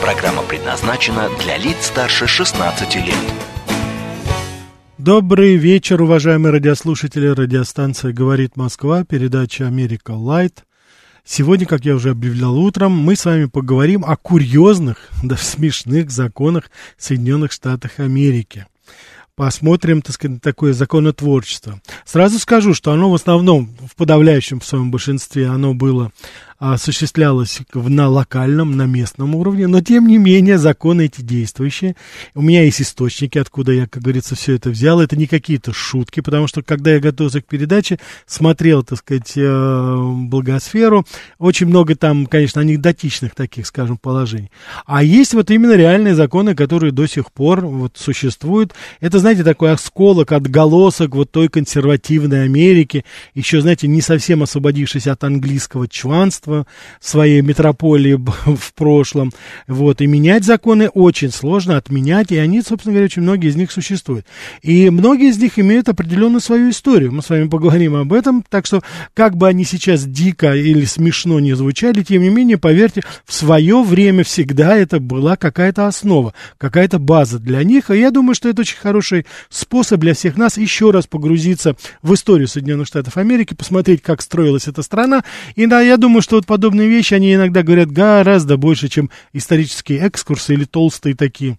Программа предназначена для лиц старше 16 лет. Добрый вечер, уважаемые радиослушатели. Радиостанция «Говорит Москва», передача «Америка Лайт». Сегодня, как я уже объявлял утром, мы с вами поговорим о курьезных, да смешных законах Соединенных Штатов Америки посмотрим, так сказать, такое законотворчество. Сразу скажу, что оно в основном, в подавляющем в своем большинстве, оно было осуществлялось на локальном, на местном уровне, но тем не менее законы эти действующие. У меня есть источники, откуда я, как говорится, все это взял. Это не какие-то шутки, потому что когда я готовился к передаче, смотрел, так сказать, э, благосферу, очень много там, конечно, анекдотичных таких, скажем, положений. А есть вот именно реальные законы, которые до сих пор вот существуют. Это, знаете, такой осколок, отголосок вот той консервативной Америки, еще, знаете, не совсем освободившись от английского чванства, государства, своей метрополии в прошлом. Вот, и менять законы очень сложно, отменять, и они, собственно говоря, очень многие из них существуют. И многие из них имеют определенную свою историю. Мы с вами поговорим об этом, так что, как бы они сейчас дико или смешно не звучали, тем не менее, поверьте, в свое время всегда это была какая-то основа, какая-то база для них, и я думаю, что это очень хороший способ для всех нас еще раз погрузиться в историю Соединенных Штатов Америки, посмотреть, как строилась эта страна, и да, я думаю, что вот подобные вещи, они иногда говорят гораздо больше, чем исторические экскурсы или толстые такие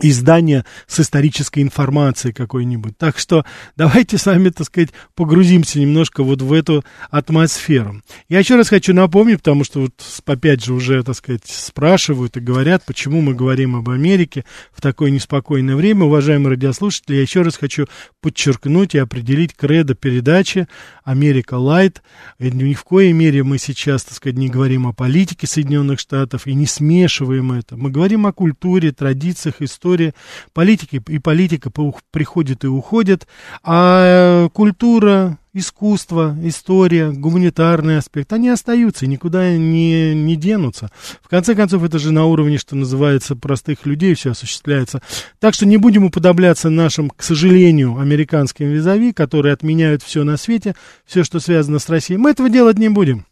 издание с исторической информацией какой-нибудь. Так что давайте с вами, так сказать, погрузимся немножко вот в эту атмосферу. Я еще раз хочу напомнить, потому что вот опять же уже, так сказать, спрашивают и говорят, почему мы говорим об Америке в такое неспокойное время. Уважаемые радиослушатели, я еще раз хочу подчеркнуть и определить кредо передачи «Америка Лайт». Ни в коей мере мы сейчас, так сказать, не говорим о политике Соединенных Штатов и не смешиваем это. Мы говорим о культуре, традициях, истории. Политики и политика приходит и уходит, а э, культура, искусство, история, гуманитарный аспект, они остаются никуда не, не денутся. В конце концов, это же на уровне, что называется, простых людей все осуществляется. Так что не будем уподобляться нашим, к сожалению, американским визави, которые отменяют все на свете, все, что связано с Россией. Мы этого делать не будем.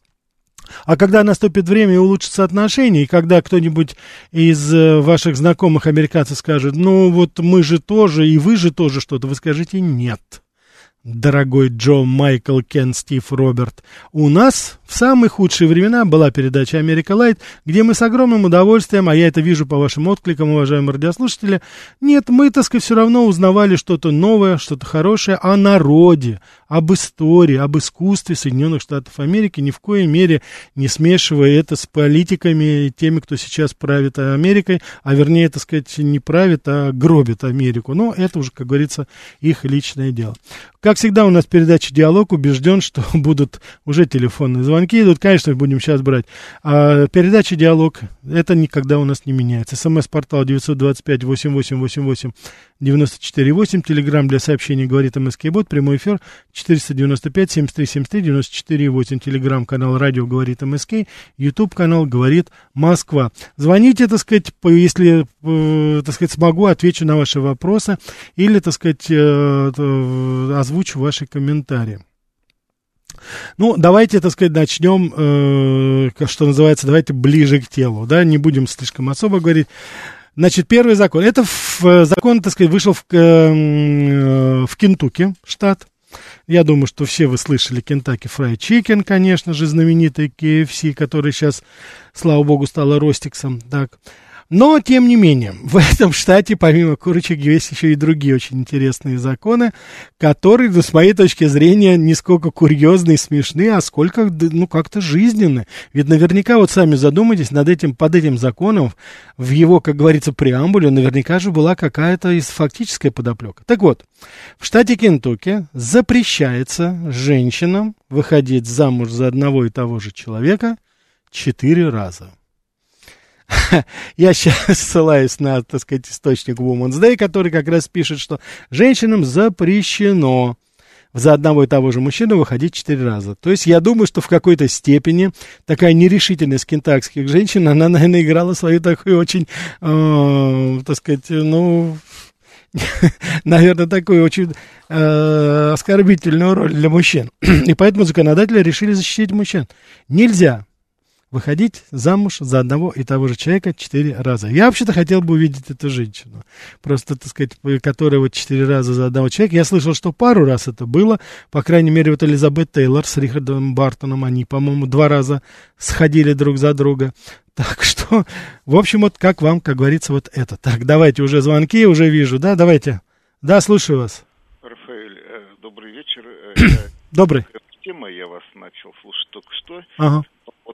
А когда наступит время и улучшатся отношения, и когда кто-нибудь из э, ваших знакомых американцев скажет, ну вот мы же тоже, и вы же тоже что-то, вы скажете нет дорогой Джо, Майкл, Кен, Стив, Роберт. У нас в самые худшие времена была передача «Америка Лайт», где мы с огромным удовольствием, а я это вижу по вашим откликам, уважаемые радиослушатели, нет, мы, так сказать, все равно узнавали что-то новое, что-то хорошее о народе, об истории, об искусстве Соединенных Штатов Америки, ни в коей мере не смешивая это с политиками, теми, кто сейчас правит Америкой, а вернее, так сказать, не правит, а гробит Америку. Но это уже, как говорится, их личное дело. Как всегда, у нас передача «Диалог». Убежден, что будут уже телефонные звонки идут. Конечно, будем сейчас брать. А передача «Диалог» — это никогда у нас не меняется. СМС-портал 925-8888-94-8. Телеграмм для сообщений «Говорит МСК Бот». Прямой эфир 495-7373-94-8. Телеграмм-канал «Радио говорит МСК». Ютуб-канал «Говорит Москва». Звоните, так сказать, если, э, так сказать, смогу, отвечу на ваши вопросы. Или, так сказать, э, озвучу озвучу ваши комментарии. Ну, давайте, так сказать, начнем, э, что называется, давайте ближе к телу, да, не будем слишком особо говорить. Значит, первый закон. Это в, э, закон, так сказать, вышел в, э, в Кентукки, штат. Я думаю, что все вы слышали Кентаки Фрай Чикен, конечно же, знаменитый KFC, который сейчас, слава богу, стал Ростиксом. Так. Но, тем не менее, в этом штате, помимо курочек, есть еще и другие очень интересные законы, которые, ну, с моей точки зрения, не сколько курьезные, смешные, а сколько, ну, как-то жизненные. Ведь наверняка, вот сами задумайтесь над этим, под этим законом, в его, как говорится, преамбуле, наверняка же была какая-то из фактическая подоплека. Так вот, в штате Кентукки запрещается женщинам выходить замуж за одного и того же человека четыре раза. я сейчас ссылаюсь на, так сказать, источник Women's Day, который как раз пишет, что женщинам запрещено за одного и того же мужчину выходить четыре раза. То есть я думаю, что в какой-то степени такая нерешительность кентакских женщин, она, наверное, играла свою такую очень, э, так сказать, ну, наверное, такую очень э, оскорбительную роль для мужчин. И поэтому законодатели решили защитить мужчин. Нельзя выходить замуж за одного и того же человека четыре раза. Я вообще-то хотел бы увидеть эту женщину. Просто, так сказать, которая вот четыре раза за одного человека. Я слышал, что пару раз это было. По крайней мере, вот Элизабет Тейлор с Рихардом Бартоном, они, по-моему, два раза сходили друг за друга. Так что, в общем, вот как вам, как говорится, вот это. Так, давайте уже звонки, уже вижу, да, давайте. Да, слушаю вас. Рафаэль, э, добрый вечер. Э, добрый. Тема я вас начал слушать только что. Ага.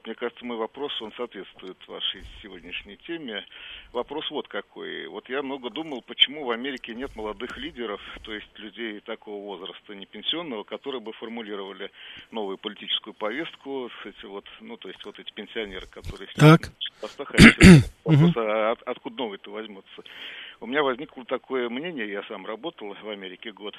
Мне кажется, мой вопрос, он соответствует вашей сегодняшней теме. Вопрос вот какой. Вот я много думал, почему в Америке нет молодых лидеров, то есть людей такого возраста, не пенсионного, которые бы формулировали новую политическую повестку, эти вот, ну, то есть вот эти пенсионеры, которые так. в постах, вопрос, а от, откуда новый-то возьмется? У меня возникло такое мнение, я сам работал в Америке год,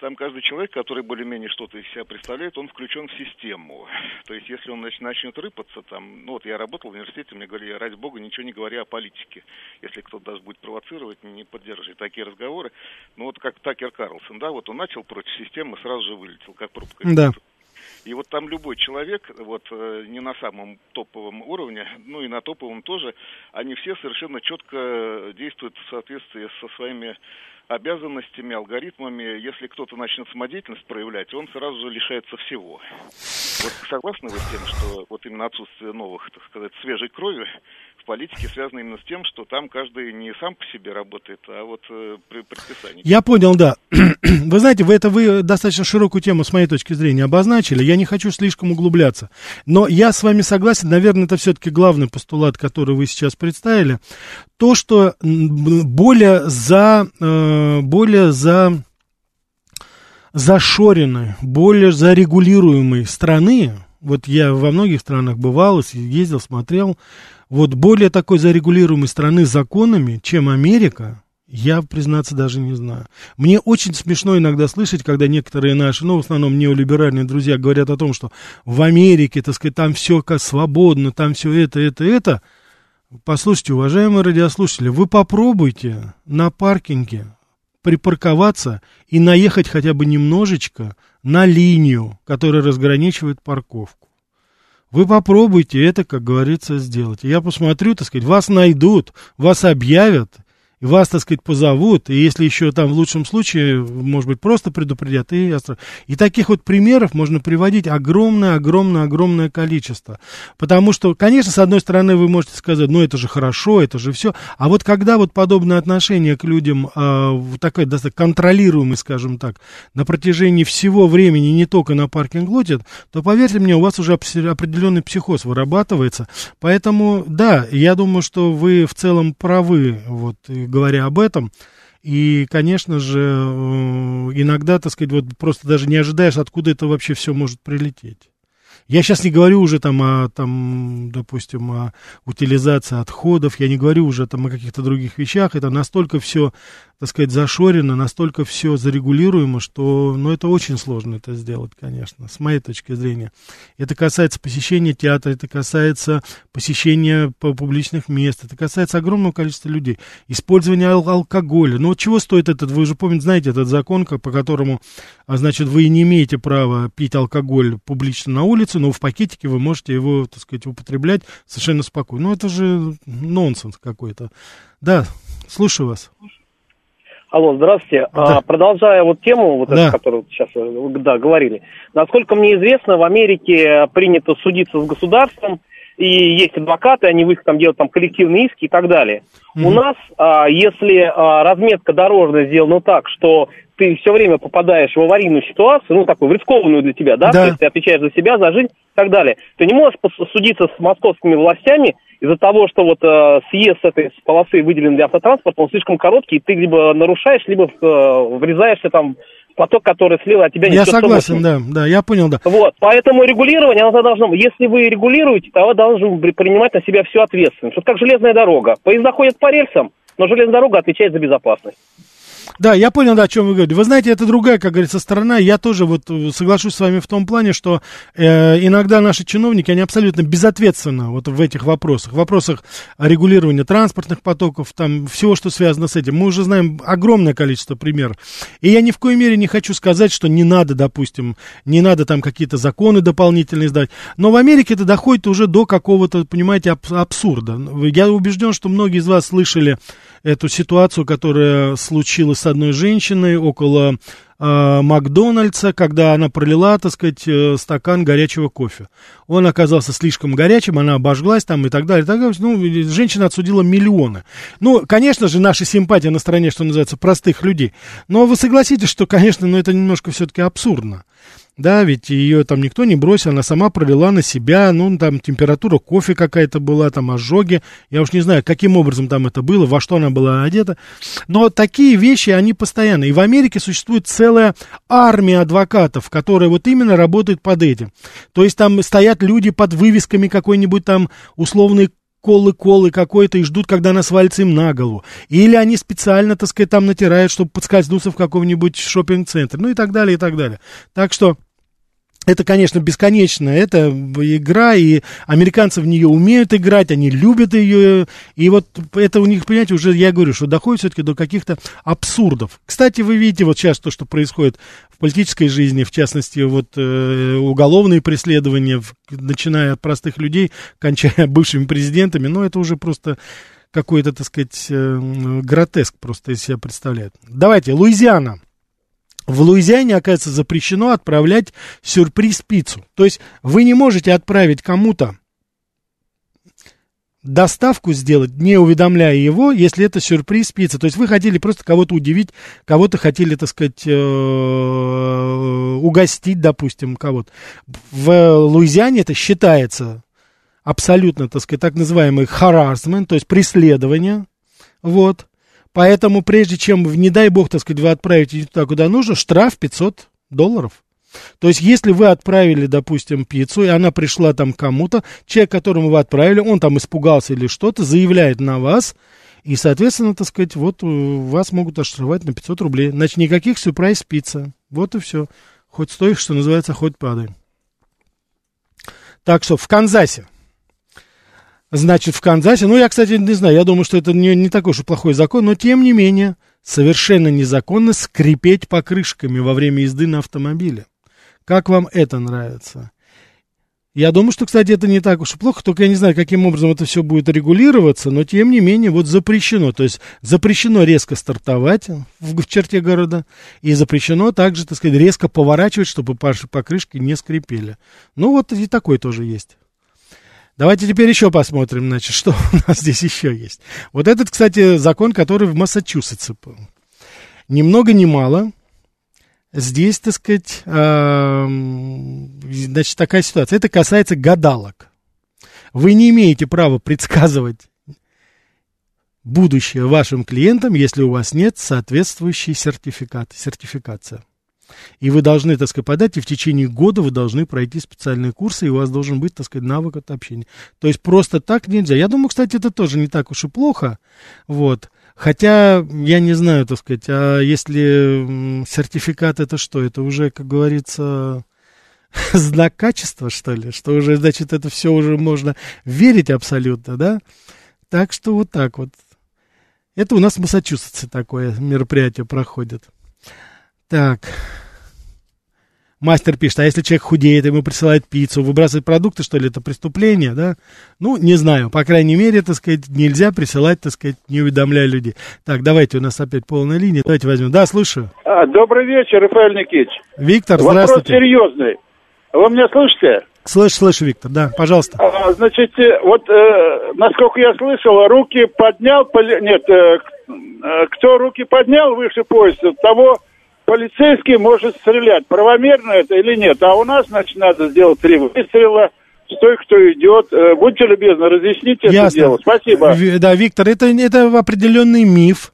там каждый человек, который более-менее что-то из себя представляет, он включен в систему. То есть, если он начнет рыпаться, там, ну вот я работал в университете, мне говорили, ради бога, ничего не говоря о политике. Если кто-то даже будет провоцировать, не поддерживать такие разговоры. Ну вот как Такер Карлсон, да, вот он начал против системы, сразу же вылетел, как пробка. Да. И вот там любой человек, вот э, не на самом топовом уровне, ну и на топовом тоже, они все совершенно четко действуют в соответствии со своими обязанностями, алгоритмами. Если кто-то начнет самодеятельность проявлять, он сразу же лишается всего. Вот согласны вы с тем, что вот именно отсутствие новых, так сказать, свежей крови в политике связано именно с тем, что там каждый не сам по себе работает, а вот э, при предписании. Я понял, да. вы знаете, вы это вы достаточно широкую тему с моей точки зрения обозначили. Я не хочу слишком углубляться. Но я с вами согласен, наверное, это все-таки главный постулат, который вы сейчас представили. То, что более за, э, более за зашоренной, более зарегулируемой страны, вот я во многих странах бывал, ездил, смотрел, вот более такой зарегулируемой страны законами, чем Америка, я, признаться, даже не знаю. Мне очень смешно иногда слышать, когда некоторые наши, ну, в основном неолиберальные друзья говорят о том, что в Америке, так сказать, там все как свободно, там все это, это, это. Послушайте, уважаемые радиослушатели, вы попробуйте на паркинге припарковаться и наехать хотя бы немножечко на линию, которая разграничивает парковку. Вы попробуйте это, как говорится, сделать. Я посмотрю, так сказать, вас найдут, вас объявят, и вас, так сказать, позовут, и если еще там в лучшем случае, может быть, просто предупредят. И, и таких вот примеров можно приводить огромное, огромное, огромное количество. Потому что, конечно, с одной стороны, вы можете сказать, ну, это же хорошо, это же все. А вот когда вот подобное отношение к людям, э, такое достаточно контролируемое, скажем так, на протяжении всего времени, не только на паркинг-лоте, то, поверьте мне, у вас уже определенный психоз вырабатывается. Поэтому, да, я думаю, что вы в целом правы, вот, говоря об этом. И, конечно же, э, иногда, так сказать, вот просто даже не ожидаешь, откуда это вообще все может прилететь. Я сейчас не говорю уже там о, там, допустим, о утилизации отходов, я не говорю уже там о каких-то других вещах, это настолько все так сказать, зашорено, настолько все зарегулируемо, что, ну, это очень сложно это сделать, конечно, с моей точки зрения. Это касается посещения театра, это касается посещения публичных мест, это касается огромного количества людей. Использование ал- алкоголя. Ну, вот чего стоит этот, вы уже помните, знаете, этот закон, по которому, а, значит, вы не имеете права пить алкоголь публично на улице, но в пакетике вы можете его, так сказать, употреблять совершенно спокойно. Ну, это же нонсенс какой-то. Да, слушаю вас. Алло, здравствуйте. Да. А, продолжая вот тему, вот да. эту, которую сейчас э, да, говорили. Насколько мне известно, в Америке принято судиться с государством, и есть адвокаты, они в их там делают там коллективные иски и так далее. Mm-hmm. У нас, а, если а, разметка дорожная сделана так, что ты все время попадаешь в аварийную ситуацию, ну, такую в рискованную для тебя, да, да. то есть ты отвечаешь за себя, за жизнь так далее, ты не можешь судиться с московскими властями из-за того, что вот э, съезд этой полосы выделен для автотранспорта, он слишком короткий, и ты либо нарушаешь, либо э, врезаешься там поток, который слил, а тебя не Я согласен, да, да, я понял, да. Вот, поэтому регулирование, оно должно, если вы регулируете, то вы должны принимать на себя всю ответственность. Вот как железная дорога. Поезда ходят по рельсам, но железная дорога отвечает за безопасность. Да, я понял, да, о чем вы говорите. Вы знаете, это другая, как говорится, сторона. Я тоже вот э, соглашусь с вами в том плане, что э, иногда наши чиновники, они абсолютно безответственны вот в этих вопросах. В вопросах регулирования транспортных потоков, там, всего, что связано с этим. Мы уже знаем огромное количество примеров. И я ни в коей мере не хочу сказать, что не надо, допустим, не надо там какие-то законы дополнительные сдать. Но в Америке это доходит уже до какого-то, понимаете, абсурда. Я убежден, что многие из вас слышали эту ситуацию, которая случилась с одной женщиной около э, Макдональдса, когда она пролила, так сказать, э, стакан горячего кофе. Он оказался слишком горячим, она обожглась там и так далее. И так далее. Ну, женщина отсудила миллионы. Ну, конечно же, наша симпатия на стороне, что называется, простых людей. Но вы согласитесь, что, конечно, ну, это немножко все-таки абсурдно. Да, ведь ее там никто не бросил, она сама пролила на себя, ну, там температура кофе какая-то была, там ожоги. Я уж не знаю, каким образом там это было, во что она была одета. Но такие вещи, они постоянно. И в Америке существует целая армия адвокатов, которые вот именно работают под этим. То есть там стоят люди под вывесками какой-нибудь там условной колы-колы какой-то и ждут, когда она свалится им на голову. Или они специально, так сказать, там натирают, чтобы подскользнуться в каком-нибудь шопинг-центре, ну и так далее, и так далее. Так что это, конечно, бесконечно, это игра, и американцы в нее умеют играть, они любят ее, и вот это у них, понимаете, уже, я говорю, что доходит все-таки до каких-то абсурдов. Кстати, вы видите вот сейчас то, что происходит в политической жизни, в частности, вот э, уголовные преследования, начиная от простых людей, кончая бывшими президентами, но это уже просто какой-то, так сказать, э, гротеск просто из себя представляет. Давайте, Луизиана. В Луизиане, оказывается, запрещено отправлять сюрприз-пиццу. То есть вы не можете отправить кому-то доставку сделать, не уведомляя его, если это сюрприз пицца. То есть вы хотели просто кого-то удивить, кого-то хотели, так сказать, э, угостить, допустим, кого-то. В Луизиане это считается абсолютно, так сказать, так называемый harassment, то есть преследование. Вот. Поэтому прежде чем, не дай бог, так сказать, вы отправите туда, куда нужно, штраф 500 долларов. То есть, если вы отправили, допустим, пиццу, и она пришла там кому-то, человек, которому вы отправили, он там испугался или что-то, заявляет на вас, и, соответственно, так сказать, вот э, вас могут оштрафовать на 500 рублей. Значит, никаких сюрприз пицца. Вот и все. Хоть стоишь, что называется, хоть падай. Так что в Канзасе Значит, в Канзасе, ну, я, кстати, не знаю, я думаю, что это не, не такой уж и плохой закон, но, тем не менее, совершенно незаконно скрипеть покрышками во время езды на автомобиле. Как вам это нравится? Я думаю, что, кстати, это не так уж и плохо, только я не знаю, каким образом это все будет регулироваться, но, тем не менее, вот запрещено. То есть запрещено резко стартовать в, черте города, и запрещено также, так сказать, резко поворачивать, чтобы покрышки не скрипели. Ну, вот и такой тоже есть. Давайте теперь еще посмотрим, значит, что у нас здесь еще есть. Вот этот, кстати, закон, который в Массачусетсе. Ни много ни мало. Здесь, так сказать, э, значит, такая ситуация. Это касается гадалок. Вы не имеете права предсказывать будущее вашим клиентам, если у вас нет соответствующей сертификат, сертификация. И вы должны, так сказать, подать, и в течение года вы должны пройти специальные курсы, и у вас должен быть, так сказать, навык от общения. То есть просто так нельзя. Я думаю, кстати, это тоже не так уж и плохо. Вот. Хотя, я не знаю, так сказать, а если сертификат это что? Это уже, как говорится, знак качества, что ли? Что уже, значит, это все уже можно верить абсолютно, да? Так что вот так вот. Это у нас в Массачусетсе такое мероприятие проходит. Так. Мастер пишет, а если человек худеет, ему присылают пиццу, выбрасывать продукты, что ли, это преступление, да? Ну, не знаю, по крайней мере, так сказать, нельзя присылать, так сказать, не уведомляя людей. Так, давайте, у нас опять полная линия, давайте возьмем. Да, слушаю. А, добрый вечер, Рафаэль Никитич. Виктор, здравствуйте. Вопрос серьезный. Вы меня слышите? Слышу, слышу, Виктор, да, пожалуйста. А, значит, э, вот, э, насколько я слышал, руки поднял, поли... нет, э, э, кто руки поднял выше пояса, того полицейский может стрелять. Правомерно это или нет? А у нас, значит, надо сделать три выстрела с той, кто идет. Э, будьте любезны, разъясните Ясно. это дело. Спасибо. Да, Виктор, это, это определенный миф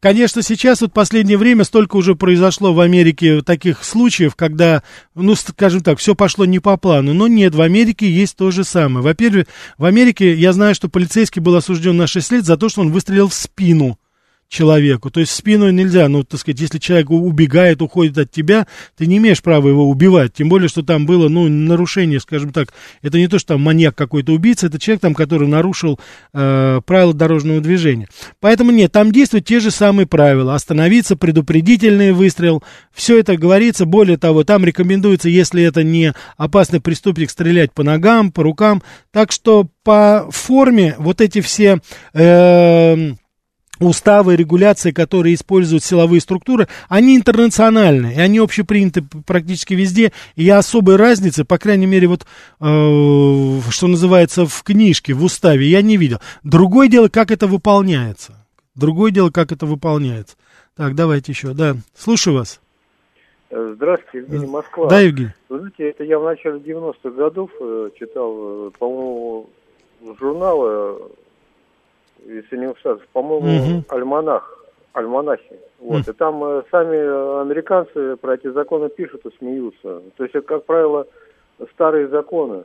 конечно, сейчас вот последнее время столько уже произошло в Америке таких случаев, когда, ну, скажем так, все пошло не по плану. Но нет, в Америке есть то же самое. Во-первых, в Америке я знаю, что полицейский был осужден на 6 лет за то, что он выстрелил в спину человеку. То есть в спину нельзя, ну, так сказать, если человек убегает, уходит от тебя, ты не имеешь права его убивать. Тем более, что там было, ну, нарушение, скажем так. Это не то, что там маньяк какой-то убийца, это человек там, который нарушил э, правила дорожного движения. Поэтому нет, там действуют те же самые правила. Остановиться, предупредительный выстрел, все это говорится. Более того, там рекомендуется, если это не опасный преступник, стрелять по ногам, по рукам. Так что по форме вот эти все... Э, уставы регуляции, которые используют силовые структуры, они интернациональные, и они общеприняты практически везде, и я особой разницы, по крайней мере, вот, э, что называется, в книжке, в уставе, я не видел. Другое дело, как это выполняется. Другое дело, как это выполняется. Так, давайте еще, да, слушаю вас. Здравствуйте, Евгений Москва. Да, Евгений. Вы знаете, это я в начале 90-х годов э, читал, э, по-моему, журналы из Соединенных Штатов, по-моему, угу. альманах, альманахи. Вот. Угу. И там э, сами американцы про эти законы пишут и смеются. То есть это, как правило, старые законы.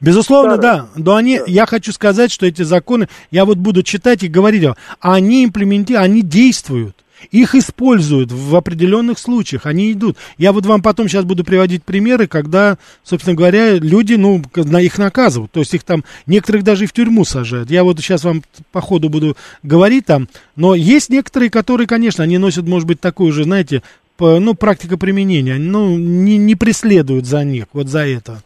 Безусловно, Старые. да. Но они, да. я хочу сказать, что эти законы, я вот буду читать и говорить, они имплементируют, они действуют. Их используют в определенных случаях, они идут. Я вот вам потом сейчас буду приводить примеры, когда, собственно говоря, люди, ну, на их наказывают. То есть их там, некоторых даже и в тюрьму сажают. Я вот сейчас вам по ходу буду говорить там. Но есть некоторые, которые, конечно, они носят, может быть, такую же, знаете, ну, практика применения, ну, не, не преследуют за них, вот за это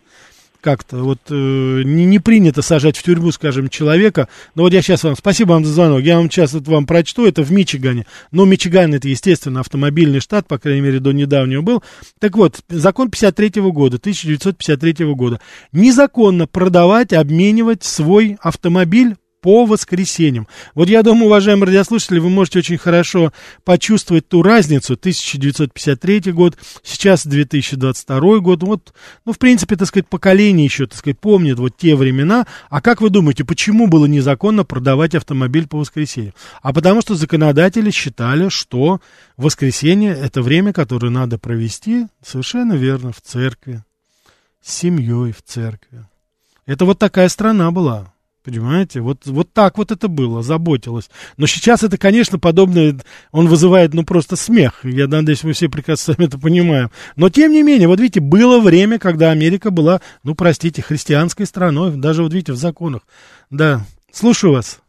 как-то вот э, не, не принято сажать в тюрьму, скажем, человека. Но вот я сейчас вам, спасибо вам за звонок, я вам сейчас это вам прочту, это в Мичигане. Но Мичиган это, естественно, автомобильный штат, по крайней мере, до недавнего был. Так вот, закон 53 -го года, 1953 -го года. Незаконно продавать, обменивать свой автомобиль по воскресеньям. Вот я думаю, уважаемые радиослушатели, вы можете очень хорошо почувствовать ту разницу. 1953 год, сейчас 2022 год. Вот, ну, в принципе, так сказать, поколение еще, так сказать, помнит вот те времена. А как вы думаете, почему было незаконно продавать автомобиль по воскресеньям? А потому что законодатели считали, что воскресенье это время, которое надо провести, совершенно верно, в церкви, с семьей в церкви. Это вот такая страна была. Понимаете? Вот, вот так вот это было, заботилась. Но сейчас это, конечно, подобное, он вызывает, ну, просто смех. Я надеюсь, мы все прекрасно сами это понимаем. Но, тем не менее, вот видите, было время, когда Америка была, ну, простите, христианской страной, даже, вот видите, в законах. Да, слушаю вас.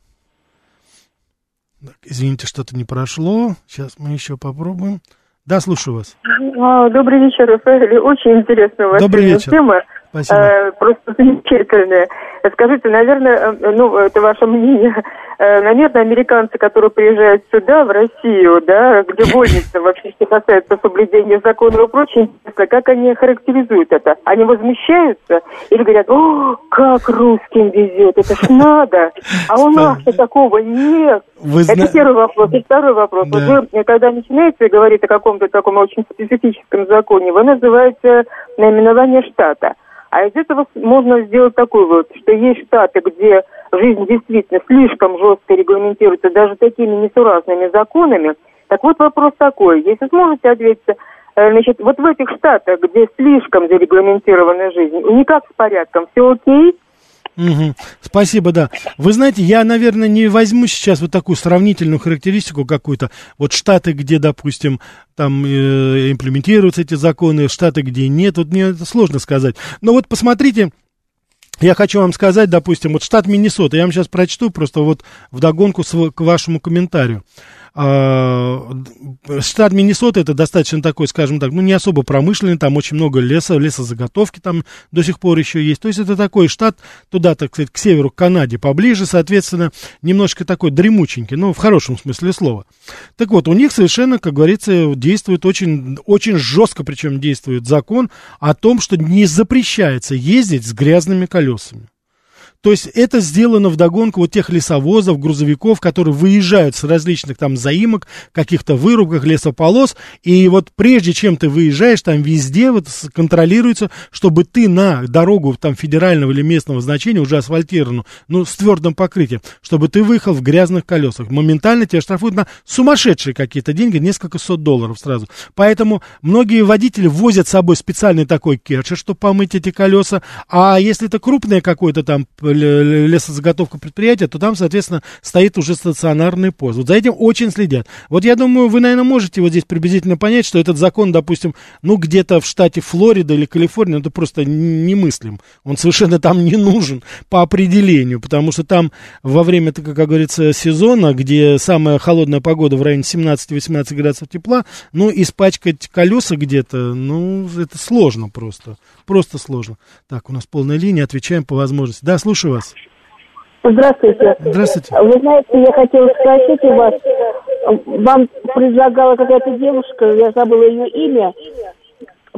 Так, извините, что-то не прошло. Сейчас мы еще попробуем. Да, слушаю вас. А, добрый вечер, Рафаэль. Очень интересная у вас Добрый вечер. тема. Спасибо. Э, просто замечательная. Скажите, наверное, э, ну, это ваше мнение, э, наверное, американцы, которые приезжают сюда, в Россию, да, где больница вообще, что касается соблюдения законов и прочее, интересно, как они характеризуют это? Они возмущаются или говорят, о, как русским везет, это ж надо, а у нас-то такого нет. Вы это первый вопрос. И второй вопрос. Да. Вот вы, когда начинаете говорить о каком-то таком очень специфическом законе, вы называете наименование штата. А из этого можно сделать такой вывод, что есть штаты, где жизнь действительно слишком жестко регламентируется даже такими несуразными законами. Так вот вопрос такой, если сможете ответить, э, значит, вот в этих штатах, где слишком зарегламентирована жизнь, никак с порядком, все окей, Угу. Спасибо, да. Вы знаете, я, наверное, не возьму сейчас вот такую сравнительную характеристику какую-то. Вот штаты, где, допустим, там э, имплементируются эти законы, штаты, где нет, вот мне это сложно сказать. Но вот посмотрите, я хочу вам сказать, допустим, вот штат Миннесота, я вам сейчас прочту просто вот вдогонку к вашему комментарию. А, штат Миннесота это достаточно такой, скажем так, ну не особо промышленный, там очень много леса, лесозаготовки там до сих пор еще есть. То есть это такой штат туда, так сказать, к северу, к Канаде поближе, соответственно, немножко такой дремученький, ну в хорошем смысле слова. Так вот, у них совершенно, как говорится, действует очень, очень жестко, причем действует закон о том, что не запрещается ездить с грязными колесами. То есть это сделано в догонку вот тех лесовозов, грузовиков, которые выезжают с различных там заимок, каких-то вырубках, лесополос, и вот прежде чем ты выезжаешь, там везде вот контролируется, чтобы ты на дорогу там федерального или местного значения, уже асфальтированную, ну, с твердым покрытием, чтобы ты выехал в грязных колесах. Моментально тебя штрафуют на сумасшедшие какие-то деньги, несколько сот долларов сразу. Поэтому многие водители возят с собой специальный такой керчер, чтобы помыть эти колеса, а если это крупное какое-то там лесозаготовка предприятия, то там, соответственно, стоит уже стационарный пост. Вот за этим очень следят. Вот я думаю, вы, наверное, можете вот здесь приблизительно понять, что этот закон, допустим, ну, где-то в штате Флорида или Калифорния, это просто немыслим. Он совершенно там не нужен по определению, потому что там во время, как говорится, сезона, где самая холодная погода в районе 17-18 градусов тепла, ну, испачкать колеса где-то, ну, это сложно просто. Просто сложно. Так, у нас полная линия, отвечаем по возможности. Да, слушаю вас. Здравствуйте. Здравствуйте. Вы знаете, я хотела спросить у вас, вам предлагала какая-то девушка, я забыла ее имя,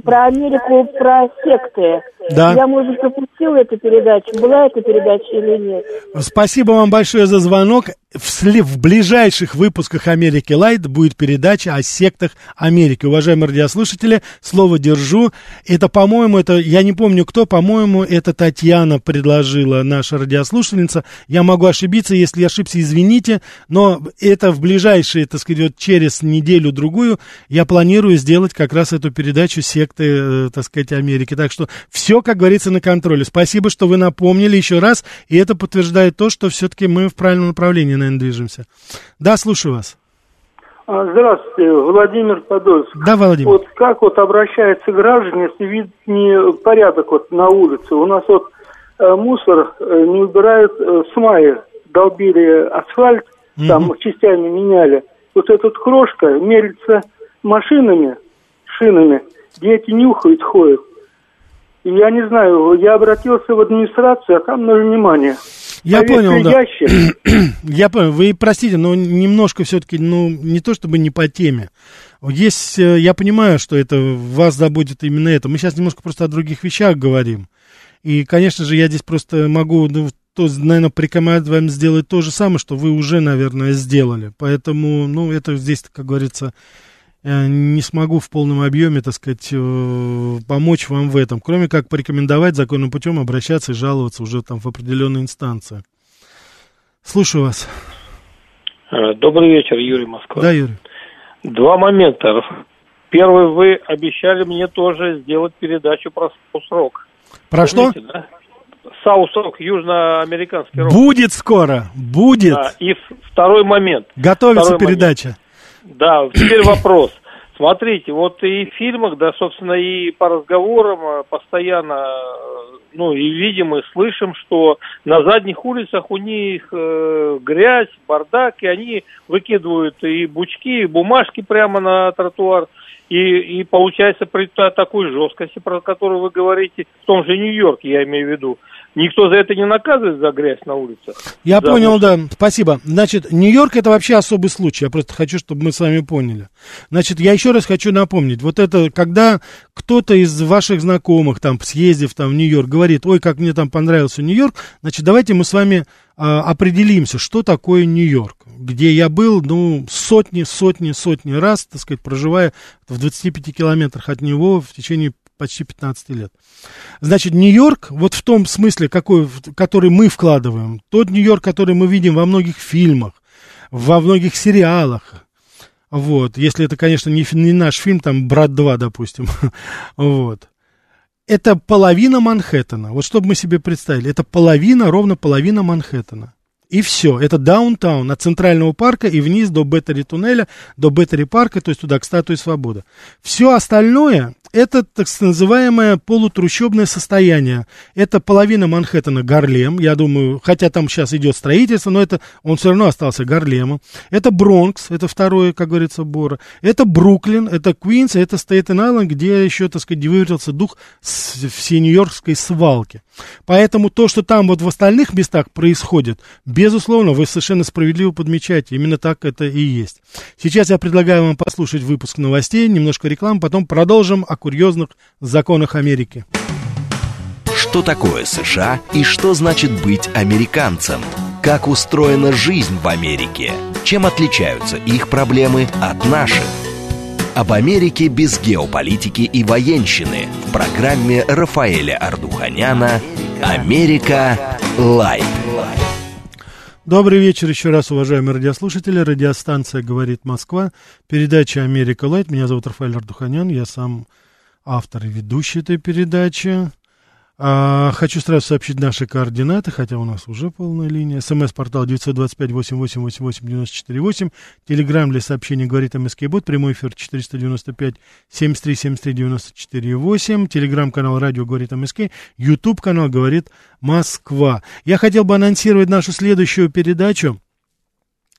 про Америку, про секты. Да. Я, может, пропустила эту передачу. Была эта передача или нет? Спасибо вам большое за звонок. В, в ближайших выпусках Америки Лайт будет передача о сектах Америки. Уважаемые радиослушатели, слово держу. Это, по-моему, это, я не помню кто, по-моему, это Татьяна предложила, наша радиослушательница. Я могу ошибиться, если я ошибся, извините, но это в ближайшие, так сказать, вот через неделю-другую я планирую сделать как раз эту передачу секты, э, так сказать, Америки. Так что все, как говорится, на контроле. Спасибо, что вы напомнили еще раз, и это подтверждает то, что все-таки мы в правильном направлении наверное, движемся. Да, слушаю вас. А, здравствуйте, Владимир Подольск. Да, Владимир. Вот как вот обращаются граждане, если видят не порядок вот на улице? У нас вот э, мусор э, не убирают э, с мая, долбили асфальт, угу. там частями меняли. Вот этот крошка мерится машинами, шинами, дети нюхают, ходят. Я не знаю, я обратился в администрацию, а там на внимание. Я понял, да. Я понял. Вы простите, но немножко все-таки, ну, не то чтобы не по теме. Есть, э, я понимаю, что это вас заботит именно это. Мы сейчас немножко просто о других вещах говорим. И, конечно же, я здесь просто могу, ну, то, наверное, порекомендовать вам сделать то же самое, что вы уже, наверное, сделали. Поэтому, ну, это здесь, как говорится, не смогу в полном объеме, так сказать, э, помочь вам в этом, кроме как порекомендовать законным путем обращаться и жаловаться уже там в определенные инстанции. Слушаю вас. Э, добрый вечер, Юрий Москва. Да, Юрий. Два момента. Первый, вы обещали мне тоже сделать передачу про срок. Про Помните, что? Да? South rock, южноамериканский рок. Будет скоро, будет. Да, и второй момент. Готовится второй передача. Момент. Да, теперь вопрос. Смотрите, вот и в фильмах, да, собственно, и по разговорам э, постоянно, э, ну, и видим, и слышим, что на задних улицах у них э, грязь, бардак, и они выкидывают и бучки, и бумажки прямо на тротуар. И, и получается при такой жесткости, про которую вы говорите, в том же Нью-Йорке, я имею в виду, Никто за это не наказывает, за грязь на улицах. Я за понял, да. Спасибо. Значит, Нью-Йорк это вообще особый случай. Я просто хочу, чтобы мы с вами поняли. Значит, я еще раз хочу напомнить. Вот это, когда кто-то из ваших знакомых, там, съездив там в Нью-Йорк, говорит, ой, как мне там понравился Нью-Йорк, значит, давайте мы с вами а, определимся, что такое Нью-Йорк, где я был, ну, сотни, сотни, сотни раз, так сказать, проживая в 25 километрах от него в течение почти 15 лет. Значит, Нью-Йорк, вот в том смысле, какой, который мы вкладываем, тот Нью-Йорк, который мы видим во многих фильмах, во многих сериалах, вот, если это, конечно, не, не наш фильм, там, «Брат 2», допустим, вот, это половина Манхэттена, вот чтобы мы себе представили, это половина, ровно половина Манхэттена. И все, это даунтаун от Центрального парка и вниз до Беттери туннеля, до Беттери парка, то есть туда к Статуе Свободы. Все остальное это так называемое полутрущобное состояние. Это половина Манхэттена Гарлем, я думаю, хотя там сейчас идет строительство, но это он все равно остался Гарлемом. Это Бронкс, это второе, как говорится, Бора. Это Бруклин, это Квинс, это Стейтен-Айленд, где еще, так сказать, выверился дух всей нью-йоркской свалки. Поэтому то, что там вот в остальных местах происходит, безусловно, вы совершенно справедливо подмечаете, именно так это и есть. Сейчас я предлагаю вам послушать выпуск новостей, немножко рекламы, потом продолжим о курьезных законах Америки. Что такое США и что значит быть американцем? Как устроена жизнь в Америке? Чем отличаются их проблемы от наших? Об Америке без геополитики и военщины в программе Рафаэля Ардуханяна «Америка. Лайт». Добрый вечер еще раз, уважаемые радиослушатели. Радиостанция «Говорит Москва». Передача «Америка Light». Меня зовут Рафаэль Ардуханян. Я сам автор и ведущий этой передачи. А, хочу сразу сообщить наши координаты, хотя у нас уже полная линия. СМС-портал 925-88-84-8. Телеграмм для сообщений говорит МСК Бот. Прямой эфир 495-73-73-94-8. Телеграм-канал радио говорит МСК. Ютуб-канал говорит Москва. Я хотел бы анонсировать нашу следующую передачу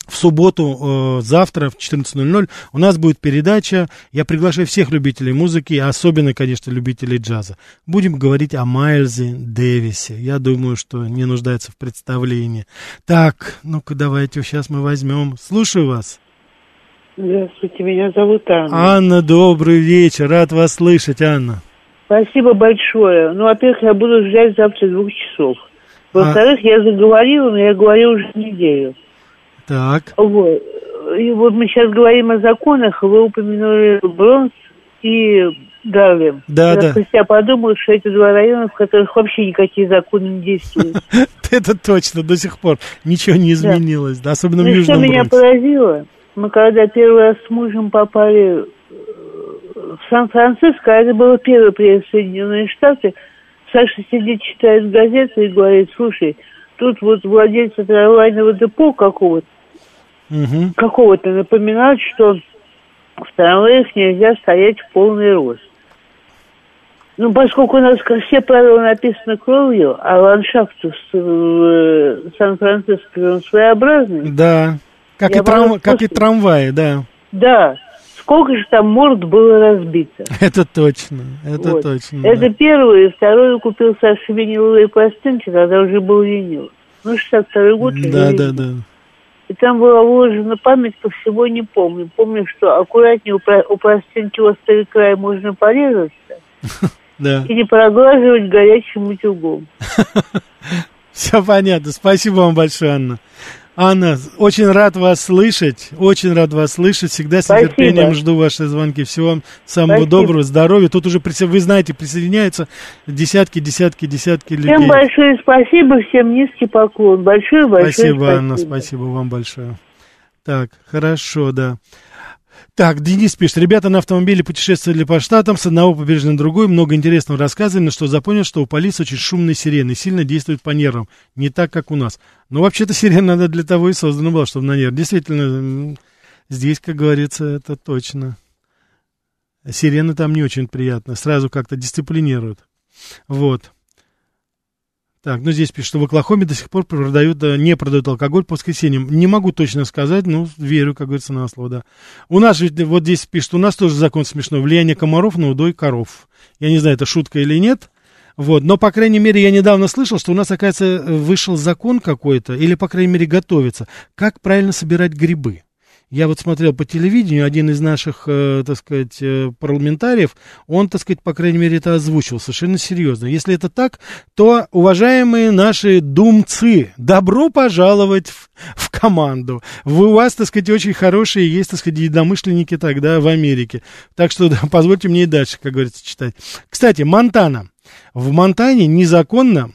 в субботу, э, завтра в 14.00 у нас будет передача. Я приглашаю всех любителей музыки, особенно, конечно, любителей джаза. Будем говорить о Майлзе Дэвисе. Я думаю, что не нуждается в представлении. Так, ну-ка давайте сейчас мы возьмем. Слушаю вас. Здравствуйте, меня зовут Анна. Анна, добрый вечер. Рад вас слышать, Анна. Спасибо большое. Ну, во-первых, я буду ждать завтра двух часов. Во-вторых, а... я заговорила, но я говорю уже неделю. Так. Вот. И вот мы сейчас говорим о законах, вы упомянули Бронс и Гарлем. Да, я да. Я подумал, что это два района, в которых вообще никакие законы не действуют. Это точно, до сих пор ничего не изменилось, да, особенно в ну, Южном Что меня поразило, мы когда первый раз с мужем попали э, в Сан-Франциско, а это было первый приезд в Соединенные Штаты, Саша сидит, читает газеты и говорит, слушай, тут вот владельцы трамвайного депо какого-то угу. какого-то напоминают, что в трамваях нельзя стоять в полный рост. Ну, поскольку у нас все правила написаны кровью, а ландшафт в э, Сан-Франциско своеобразный. Да, как и, трам... как и трамваи, да. Да, сколько же там морд было разбито. Это точно, это вот. точно. Это да. первое. И второе купил Саша виниловые пластинки, тогда уже был винил. Ну, 62 год. Да, да, да. И там была вложена память, по всего не помню. Помню, что аккуратнее у, у пластинки острый край можно порезаться. Да. И не проглаживать горячим утюгом. Все понятно. Спасибо вам большое, Анна. Анна, очень рад вас слышать, очень рад вас слышать. Всегда с Спасибо. нетерпением жду ваши звонки. Всего вам самого Спасибо. доброго, здоровья. Тут уже, вы знаете, присоединяются десятки, десятки, десятки людей. Всем большое спасибо, всем низкий поклон. Большое, большое спасибо. Спасибо, Анна, спасибо вам большое. Так, хорошо, да. Так, Денис пишет, ребята на автомобиле путешествовали по штатам, с одного побережья на другой, много интересного рассказывали, но что запомнил, что у полиции очень шумные сирены, сильно действуют по нервам, не так, как у нас. Но вообще-то сирена надо для того и создана была, чтобы на нерв. Действительно, здесь, как говорится, это точно. Сирены там не очень приятно, сразу как-то дисциплинируют. Вот. Так, ну здесь пишут, что в Оклахоме до сих пор продают, не продают алкоголь по воскресеньям. Не могу точно сказать, но верю, как говорится, на слово, да. У нас вот здесь пишут, у нас тоже закон смешной. Влияние комаров на удой коров. Я не знаю, это шутка или нет. Вот, но, по крайней мере, я недавно слышал, что у нас, оказывается, вышел закон какой-то, или, по крайней мере, готовится, как правильно собирать грибы. Я вот смотрел по телевидению, один из наших, э, так сказать, э, парламентариев, он, так сказать, по крайней мере, это озвучил совершенно серьезно. Если это так, то, уважаемые наши думцы, добро пожаловать в, в команду. Вы, у вас, так сказать, очень хорошие есть, так сказать, единомышленники тогда в Америке. Так что да, позвольте мне и дальше, как говорится, читать. Кстати, Монтана. В Монтане незаконно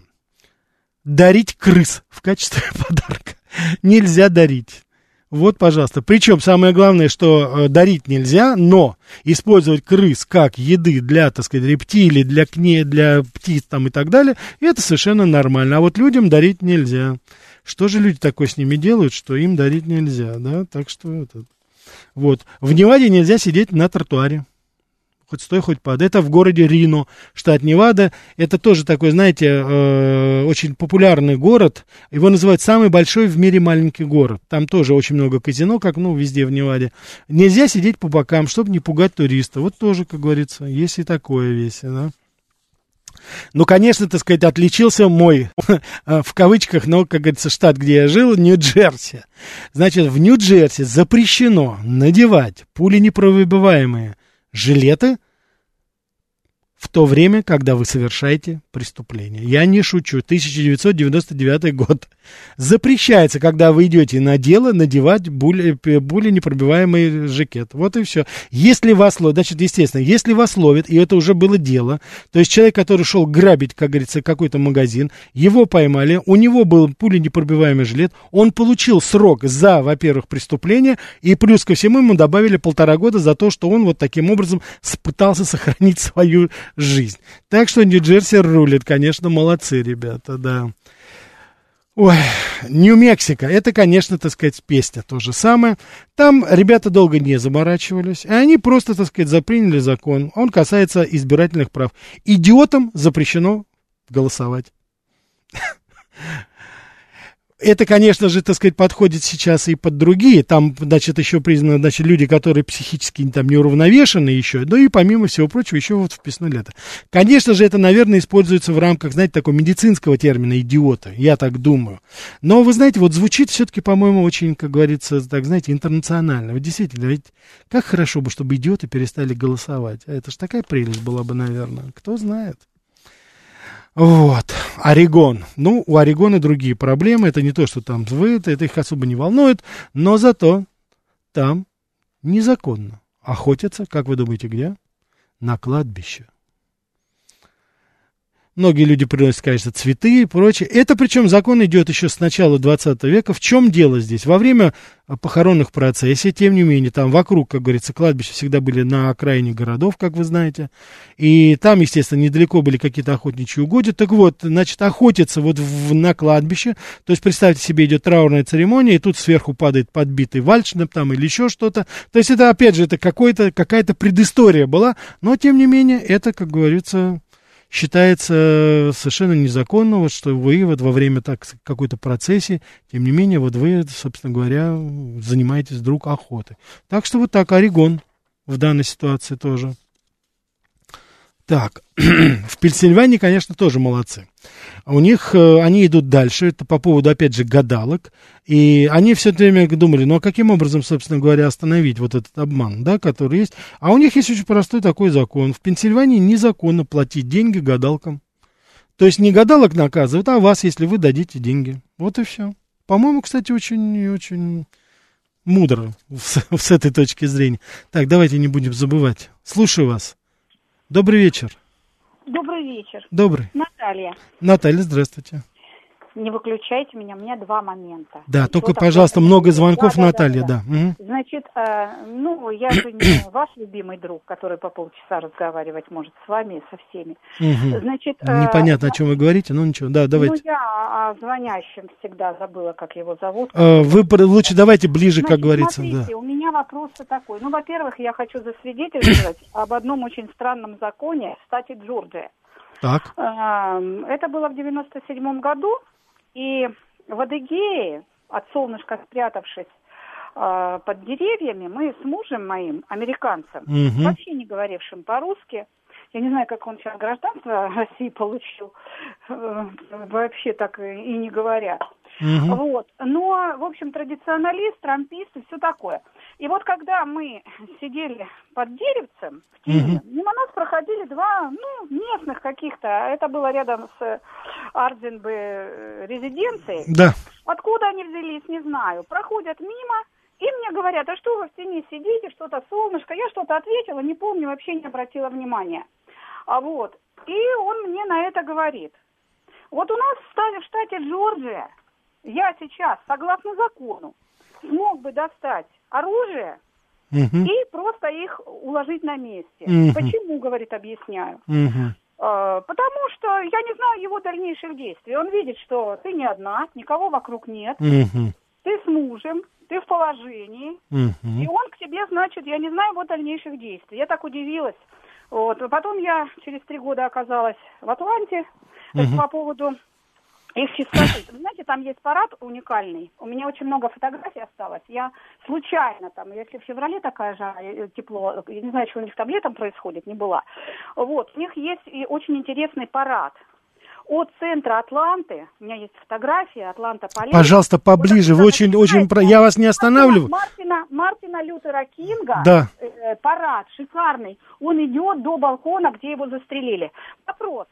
дарить крыс в качестве подарка. Нельзя дарить. Вот, пожалуйста. Причем самое главное, что э, дарить нельзя, но использовать крыс как еды для, так сказать, рептилий, для, кне, для птиц там и так далее, это совершенно нормально. А вот людям дарить нельзя. Что же люди такое с ними делают, что им дарить нельзя, да? Так что это... Вот. В Неваде нельзя сидеть на тротуаре хоть стой, хоть падай. Это в городе Рино, штат Невада. Это тоже такой, знаете, э, очень популярный город. Его называют самый большой в мире маленький город. Там тоже очень много казино, как, ну, везде в Неваде. Нельзя сидеть по бокам, чтобы не пугать туриста. Вот тоже, как говорится, есть и такое весь, да. Ну, конечно, так сказать, отличился мой, в кавычках, но, как говорится, штат, где я жил, Нью-Джерси. Значит, в Нью-Джерси запрещено надевать пули непробиваемые жилеты в то время, когда вы совершаете преступление. Я не шучу. 1999 год. Запрещается, когда вы идете на дело, надевать более, более непробиваемый жакет. Вот и все. Если вас ловят, значит, естественно, если вас ловят, и это уже было дело, то есть человек, который шел грабить, как говорится, какой-то магазин, его поймали, у него был пуленепробиваемый жилет, он получил срок за, во-первых, преступление, и плюс ко всему ему добавили полтора года за то, что он вот таким образом пытался сохранить свою жизнь. Так что Нью-Джерси рулит, конечно, молодцы, ребята, да. Ой, Нью-Мексико, это, конечно, так сказать, песня то же самое. Там ребята долго не заморачивались, и они просто, так сказать, заприняли закон. Он касается избирательных прав. Идиотам запрещено голосовать. Это, конечно же, так сказать, подходит сейчас и под другие. Там, значит, еще признаны, значит, люди, которые психически там неуравновешены еще. Ну и помимо всего прочего, еще вот вписано это. Конечно же, это, наверное, используется в рамках, знаете, такого медицинского термина идиота. Я так думаю. Но, вы знаете, вот звучит все-таки, по-моему, очень, как говорится, так, знаете, интернационально. Вот действительно, ведь как хорошо бы, чтобы идиоты перестали голосовать. А это же такая прелесть была бы, наверное. Кто знает. Вот, Орегон. Ну, у Орегона другие проблемы. Это не то, что там звыт, это их особо не волнует. Но зато там незаконно охотятся, как вы думаете, где? На кладбище. Многие люди приносят, конечно, цветы и прочее. Это причем закон идет еще с начала 20 века. В чем дело здесь? Во время а, похоронных процессий, тем не менее, там вокруг, как говорится, кладбища всегда были на окраине городов, как вы знаете. И там, естественно, недалеко были какие-то охотничьи угодья. Так вот, значит, охотятся вот в, на кладбище. То есть, представьте себе, идет траурная церемония, и тут сверху падает подбитый вальшнеп там или еще что-то. То есть, это, опять же, это какая-то предыстория была. Но, тем не менее, это, как говорится, считается совершенно незаконно, вот, что вы вот во время так, какой-то процессии, тем не менее, вот вы, собственно говоря, занимаетесь вдруг охотой. Так что вот так, Орегон в данной ситуации тоже. Так, в Пенсильвании, конечно, тоже молодцы. У них, э, они идут дальше, это по поводу, опять же, гадалок, и они все время думали, ну а каким образом, собственно говоря, остановить вот этот обман, да, который есть. А у них есть очень простой такой закон. В Пенсильвании незаконно платить деньги гадалкам. То есть не гадалок наказывают, а вас, если вы дадите деньги. Вот и все. По-моему, кстати, очень-очень мудро с, с этой точки зрения. Так, давайте не будем забывать. Слушаю вас. Добрый вечер. Добрый вечер. Добрый. Наталья. Наталья, здравствуйте. Не выключайте меня, у меня два момента. Да, только, пожалуйста, много звонков, да, Наталья, да. да. да. Угу. Значит, э, ну, я же не ваш любимый друг, который по полчаса разговаривать может с вами, со всеми. Угу. Значит, э, Непонятно, о чем вы говорите, ну ничего, да, давайте. Ну, я о звонящем всегда забыла, как его зовут. Э, вы лучше давайте ближе, Значит, как говорится. Смотрите, да. у меня вопрос такой. Ну, во-первых, я хочу засвидетельствовать об одном очень странном законе в штате Джорджия. Так. Эм, это было в 97 году, и в Адыгее, от солнышка спрятавшись э, под деревьями, мы с мужем моим, американцем, угу. вообще не говорившим по-русски, я не знаю, как он сейчас гражданство России получил, э, вообще так и не говоря. Угу. Вот. Но, в общем, традиционалист, трампист и все такое. И вот когда мы сидели под деревцем в тени, угу. мимо нас проходили два, ну, местных каких-то, это было рядом с Арденбе э, резиденцией. Да. Откуда они взялись, не знаю. Проходят мимо, и мне говорят, а что вы в тени сидите, что-то солнышко. Я что-то ответила, не помню, вообще не обратила внимания. А вот, и он мне на это говорит. Вот у нас в штате Джорджия я сейчас, согласно закону, смог бы достать оружие угу. и просто их уложить на месте. Угу. Почему, говорит, объясняю. Угу. Потому что я не знаю его дальнейших действий. Он видит, что ты не одна, никого вокруг нет, угу. ты с мужем, ты в положении, угу. и он к тебе, значит, я не знаю его дальнейших действий. Я так удивилась. Вот. Потом я через три года оказалась в Атланте угу. по поводу их чистоты. Знаете, там есть парад уникальный. У меня очень много фотографий осталось. Я случайно там, если в феврале такая же э, тепло, я не знаю, что у них там летом происходит, не была. Вот, у них есть и очень интересный парад от центра Атланты, у меня есть фотография Атланта Полей. Пожалуйста, поближе, вы очень, очень, про... я вас не останавливаю. Мартина, Мартина Лютера Кинга, да. э, э, парад шикарный, он идет до балкона, где его застрелили. Вопрос.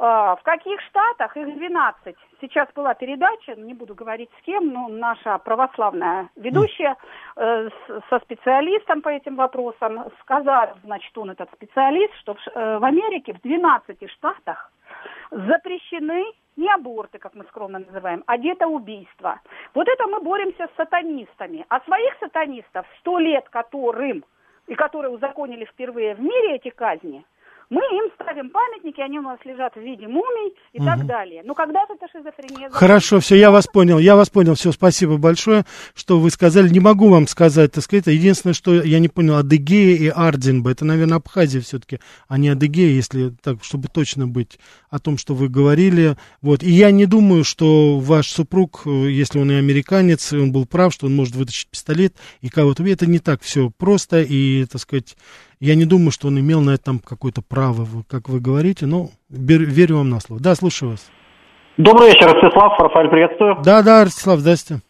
Э, в каких штатах их 12? Сейчас была передача, не буду говорить с кем, но наша православная ведущая э, со специалистом по этим вопросам сказала, значит, он этот специалист, что в, э, Америке в 12 штатах запрещены не аборты, как мы скромно называем, а детоубийства. Вот это мы боремся с сатанистами. А своих сатанистов, сто лет которым, и которые узаконили впервые в мире эти казни – мы им ставим памятники, они у нас лежат в виде мумий и угу. так далее. Но когда-то это шизофрения... Хорошо, все, я вас понял, я вас понял, все, спасибо большое, что вы сказали. Не могу вам сказать, так сказать, единственное, что я не понял, Адыгея и Ардинба, это, наверное, Абхазия все-таки, а не Адыгея, если так, чтобы точно быть о том, что вы говорили. Вот, и я не думаю, что ваш супруг, э, если он и американец, и он был прав, что он может вытащить пистолет и кого-то... Это не так все просто, и, так сказать, я не думаю, что он имел на этом какое-то право, как вы говорите, но верю вам на слово. Да, слушаю вас. Добрый вечер, Ростислав, Рафаэль, приветствую. Да, да, Ростислав, здрасте.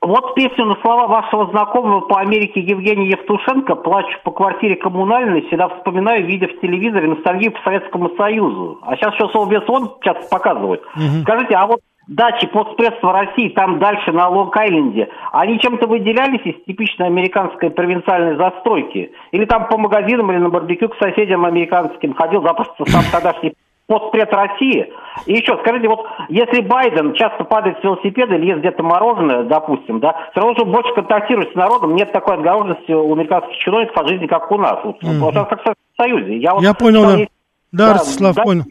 Вот песню на слова вашего знакомого по Америке Евгения Евтушенко «Плачу по квартире коммунальной» всегда вспоминаю, видя в телевизоре ностальгию по Советскому Союзу. А сейчас еще Совбез он часто показывает. Угу. Скажите, а вот дачи постпредства России там дальше на Лонг-Айленде, они чем-то выделялись из типичной американской провинциальной застройки? Или там по магазинам или на барбекю к соседям американским ходил запросто сам тогдашний постпред России? И еще, скажите, вот если Байден часто падает с велосипеда или ест где-то мороженое, допустим, да, все равно же больше контактирует с народом, нет такой отгороженности у американских чиновников от жизни, как у нас. Вот, mm-hmm. вот как в Союзе. Я, вот, Я понял, да. Есть, да, да, Ростислав, да, понял.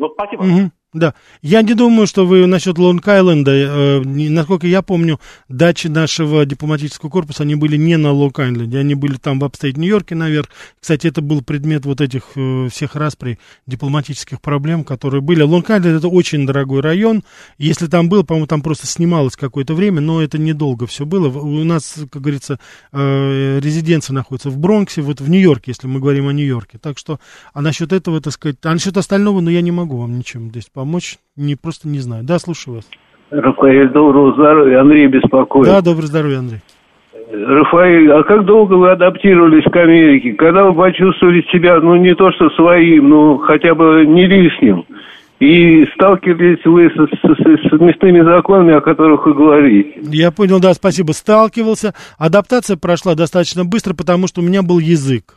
Вот, спасибо. Угу. Да, я не думаю, что вы насчет Лонг-Айленда, э, насколько я помню, дачи нашего дипломатического корпуса, они были не на Лонг-Айленде, они были там в upstate Нью-Йорке наверх. Кстати, это был предмет вот этих э, всех распри дипломатических проблем, которые были. Лонг-Айленд это очень дорогой район, если там было, по-моему, там просто снималось какое-то время, но это недолго все было. У нас, как говорится, э, резиденция находится в Бронксе, вот в Нью-Йорке, если мы говорим о Нью-Йорке. Так что, а насчет этого, так сказать, а насчет остального, ну, я не могу вам ничем здесь помочь помочь, не, просто не знаю. Да, слушаю вас. Рафаэль, доброго здоровья. Андрей беспокоит. Да, доброго здоровья, Андрей. Рафаэль, а как долго вы адаптировались к Америке? Когда вы почувствовали себя, ну, не то что своим, но хотя бы не лишним? И сталкивались вы с, с, с мясными законами, о которых вы говорите? Я понял, да, спасибо. Сталкивался. Адаптация прошла достаточно быстро, потому что у меня был язык.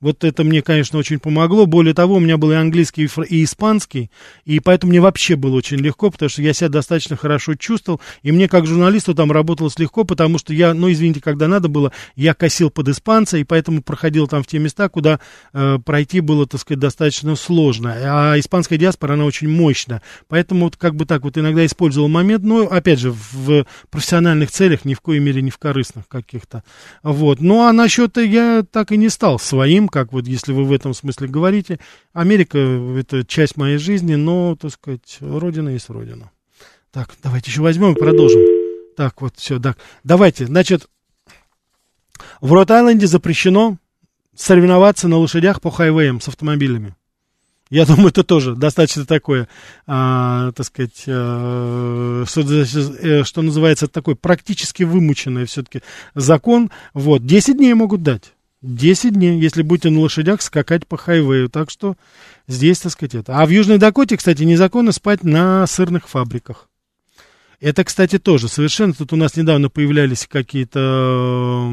Вот это мне, конечно, очень помогло. Более того, у меня был и английский, и испанский, и поэтому мне вообще было очень легко, потому что я себя достаточно хорошо чувствовал, и мне как журналисту там работалось легко, потому что я, ну, извините, когда надо было, я косил под испанца, и поэтому проходил там в те места, куда э, пройти было, так сказать, достаточно сложно. А испанская диаспора, она очень мощная. Поэтому вот как бы так вот иногда использовал момент, но, опять же, в профессиональных целях, ни в коей мере не в корыстных каких-то. Вот. Ну, а насчет я так и не стал своим, как вот если вы в этом смысле говорите. Америка — это часть моей жизни, но, так сказать, Родина есть Родина. Так, давайте еще возьмем и продолжим. Так, вот, все, так. Давайте, значит, в Рот-Айленде запрещено соревноваться на лошадях по хайвеям с автомобилями. Я думаю, это тоже достаточно такое, а, так сказать, а, что, э, что называется, такой практически вымученный все-таки закон. Вот, 10 дней могут дать. 10 дней, если будете на лошадях скакать по хайвею. Так что здесь, так сказать, это. А в Южной Дакоте, кстати, незаконно спать на сырных фабриках. Это, кстати, тоже совершенно. Тут у нас недавно появлялись какие-то,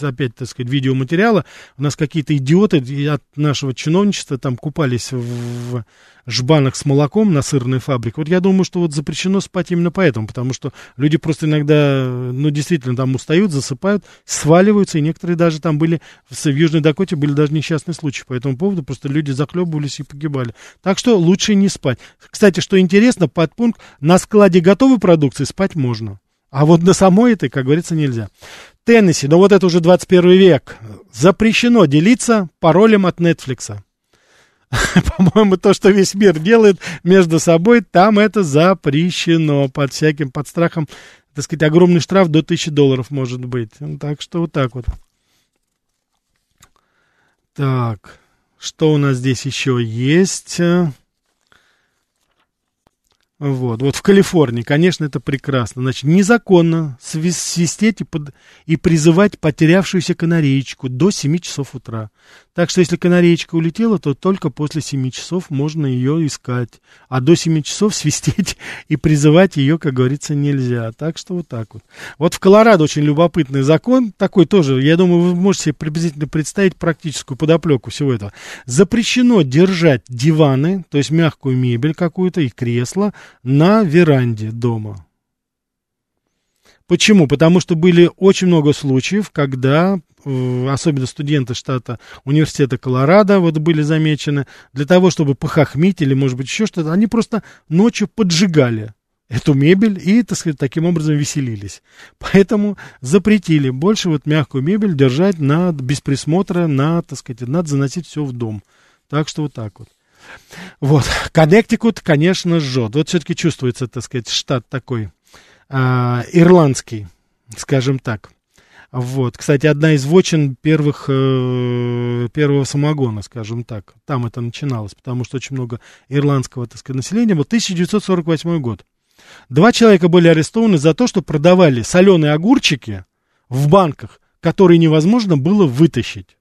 опять, так сказать, видеоматериалы. У нас какие-то идиоты от нашего чиновничества там купались в жбанах с молоком на сырной фабрике. Вот я думаю, что вот запрещено спать именно поэтому, потому что люди просто иногда, ну, действительно там устают, засыпают, сваливаются, и некоторые даже там были, в Южной Дакоте были даже несчастные случаи по этому поводу, просто люди захлебывались и погибали. Так что лучше не спать. Кстати, что интересно, подпункт, на складе готовой продукции спать можно. А вот на самой этой, как говорится, нельзя. Теннесси, но вот это уже 21 век. Запрещено делиться паролем от Netflix. по-моему, то, что весь мир делает между собой, там это запрещено под всяким, под страхом, так сказать, огромный штраф до 1000 долларов может быть. Ну, так что вот так вот. Так, что у нас здесь еще есть? Вот, вот в Калифорнии, конечно, это прекрасно. Значит, незаконно свистеть и, под, и призывать потерявшуюся канареечку до 7 часов утра. Так что если канареечка улетела, то только после 7 часов можно ее искать. А до 7 часов свистеть и призывать ее, как говорится, нельзя. Так что вот так вот. Вот в Колорадо очень любопытный закон, такой тоже, я думаю, вы можете себе приблизительно представить практическую подоплеку всего этого. Запрещено держать диваны, то есть мягкую мебель какую-то и кресло на веранде дома. Почему? Потому что были очень много случаев, когда, особенно студенты штата университета Колорадо, вот были замечены, для того, чтобы похохмить или, может быть, еще что-то, они просто ночью поджигали эту мебель и, так сказать, таким образом веселились. Поэтому запретили больше вот мягкую мебель держать на, без присмотра, на, так сказать, надо заносить все в дом. Так что вот так вот. Вот. Коннектикут, конечно, жжет. Вот все-таки чувствуется, так сказать, штат такой э, ирландский, скажем так. Вот. Кстати, одна из вочин первых, э, первого самогона, скажем так. Там это начиналось, потому что очень много ирландского, так сказать, населения. Вот 1948 год. Два человека были арестованы за то, что продавали соленые огурчики в банках, которые невозможно было вытащить.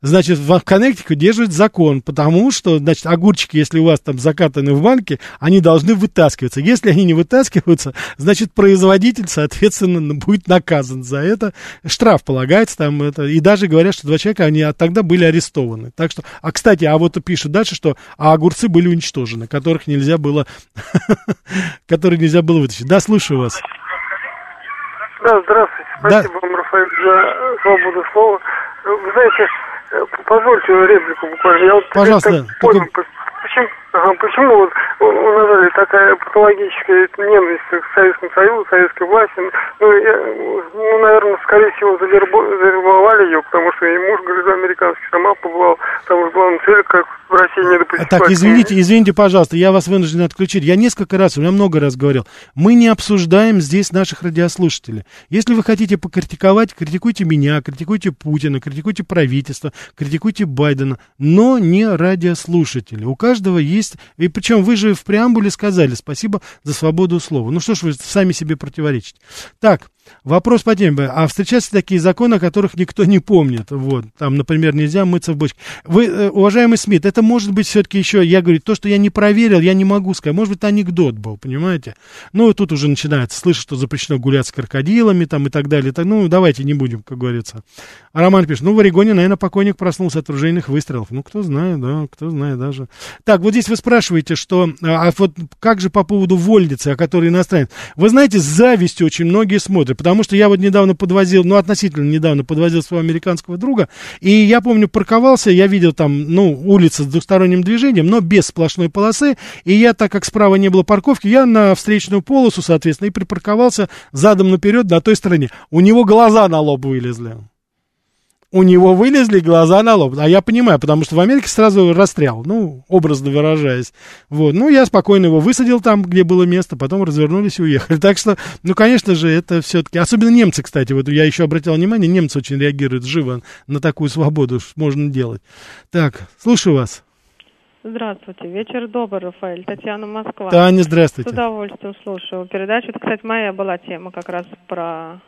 Значит, в Коннектике держит закон, потому что, значит, огурчики, если у вас там закатаны в банке, они должны вытаскиваться. Если они не вытаскиваются, значит, производитель, соответственно, будет наказан за это. Штраф полагается там. Это, и даже говорят, что два человека, они тогда были арестованы. Так что, а, кстати, а вот пишут дальше, что а огурцы были уничтожены, которых нельзя было, которые нельзя было вытащить. Да, слушаю вас. Да, здравствуйте. Спасибо да. вам, Рафаэль, за свободу слова. Вы знаете, позвольте реплику буквально. Я вот Пожалуйста. Понял, почему, ага, почему вот у нас такая патологическая ненависть к Советскому Союзу, советской власти? Ну, я, ну наверное, скорее всего, завербовали ее, потому что и муж, американский, сама побывал там в главном цели, как в России не допустить. Так, извините, извините, пожалуйста, я вас вынужден отключить. Я несколько раз, у меня много раз говорил, мы не обсуждаем здесь наших радиослушателей. Если вы хотите покритиковать, критикуйте меня, критикуйте Путина, критикуйте правительство, критикуйте Байдена, но не радиослушатели. У каждого есть, и причем вы же в преамбуле сказали, спасибо за свободу слова. Ну что ж вы сами себе противоречите. Так, Вопрос по теме. А встречаются такие законы, о которых никто не помнит. Вот. Там, например, нельзя мыться в бочке. Вы, э, уважаемый Смит, это может быть все-таки еще, я говорю, то, что я не проверил, я не могу сказать. Может быть, анекдот был, понимаете? Ну, тут уже начинается, слышать, что запрещено гулять с крокодилами там и так далее. Так, ну, давайте не будем, как говорится. А Роман пишет, ну, в Орегоне, наверное, покойник проснулся от ружейных выстрелов. Ну, кто знает, да, кто знает даже. Так, вот здесь вы спрашиваете, что, а, а вот как же по поводу вольницы, о которой иностранец? Вы знаете, с завистью очень многие смотрят потому что я вот недавно подвозил, ну, относительно недавно подвозил своего американского друга, и я помню, парковался, я видел там, ну, улица с двухсторонним движением, но без сплошной полосы, и я, так как справа не было парковки, я на встречную полосу, соответственно, и припарковался задом наперед на той стороне. У него глаза на лоб вылезли у него вылезли глаза на лоб. А я понимаю, потому что в Америке сразу расстрел, ну, образно выражаясь. Вот. Ну, я спокойно его высадил там, где было место, потом развернулись и уехали. Так что, ну, конечно же, это все-таки... Особенно немцы, кстати, вот я еще обратил внимание, немцы очень реагируют живо на такую свободу, что можно делать. Так, слушаю вас. Здравствуйте. Вечер добрый, Рафаэль. Татьяна Москва. Таня, здравствуйте. С удовольствием слушаю передачу. Это, кстати, моя была тема как раз про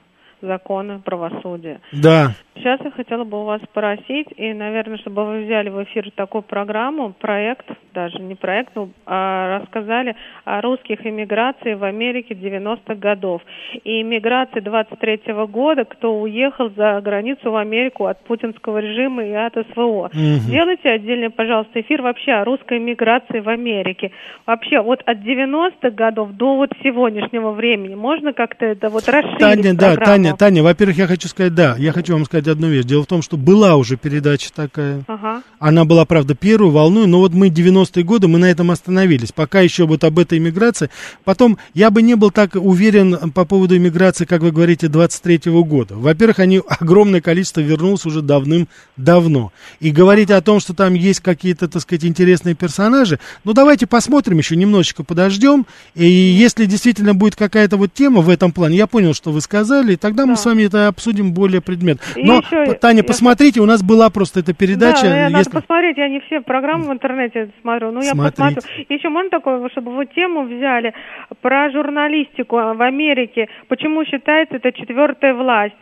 законы правосудия. Да. Сейчас я хотела бы у вас спросить, и, наверное, чтобы вы взяли в эфир такую программу, проект, даже не проект, но а, рассказали о русских иммиграции в Америке 90-х годов. И иммиграции 23-го года, кто уехал за границу в Америку от путинского режима и от СВО. Угу. Сделайте отдельный, пожалуйста, эфир вообще о русской иммиграции в Америке. Вообще, вот от 90-х годов до вот сегодняшнего времени можно как-то это вот расширить Таня, да, Таня, Таня, во-первых, я хочу сказать, да, я хочу вам сказать одну вещь. Дело в том, что была уже передача такая. Ага. Она была, правда, первую волну, но вот мы 90-е годы, мы на этом остановились. Пока еще вот об этой иммиграции. Потом, я бы не был так уверен по поводу иммиграции, как вы говорите, 23-го года. Во-первых, они, огромное количество вернулось уже давным-давно. И говорить о том, что там есть какие-то, так сказать, интересные персонажи, ну, давайте посмотрим еще, немножечко подождем. И если действительно будет какая-то вот тема в этом плане, я понял, что вы сказали, тогда тогда да. мы с вами это обсудим более предмет. Но, еще, Таня, я... посмотрите, у нас была просто эта передача. Да, если... надо посмотреть, я не все программы в интернете смотрю, ну я посмотрю. Еще можно такое, чтобы вы тему взяли про журналистику в Америке, почему считается это четвертая власть?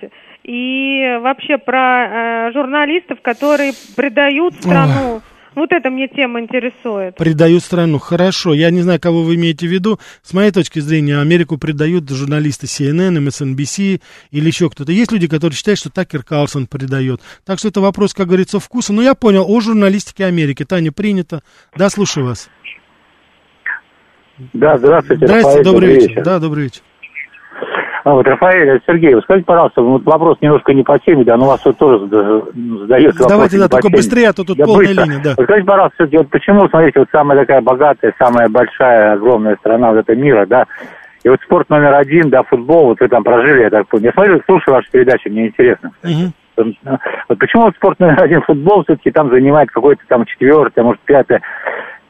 И вообще про э, журналистов, которые предают страну. Ой. Вот это мне тема интересует. Предают страну. Хорошо. Я не знаю, кого вы имеете в виду. С моей точки зрения, Америку предают журналисты CNN, MSNBC или еще кто-то. Есть люди, которые считают, что Такер Карлсон предает. Так что это вопрос, как говорится, вкуса. Но я понял, о журналистике Америки. Таня, принято. Да, слушаю вас. Да, здравствуйте. Здравствуйте, добрый вечер. вечер. Да, добрый вечер. А вот, Рафаэль, Сергей, вы скажите, пожалуйста, вот вопрос немножко не по теме, да, но у вас вот тоже задается вопрос Давайте, да, только быстрее, а то тут да, полная быстро. линия, да. Вот скажите, пожалуйста, вот почему, смотрите, вот самая такая богатая, самая большая, огромная страна вот этого мира, да, и вот спорт номер один, да, футбол, вот вы там прожили, я так понял. Я смотрю, слушаю вашу передачу, мне интересно. Угу. Вот почему вот спорт номер один, футбол, все-таки там занимает какое-то там четвертое, может, пятое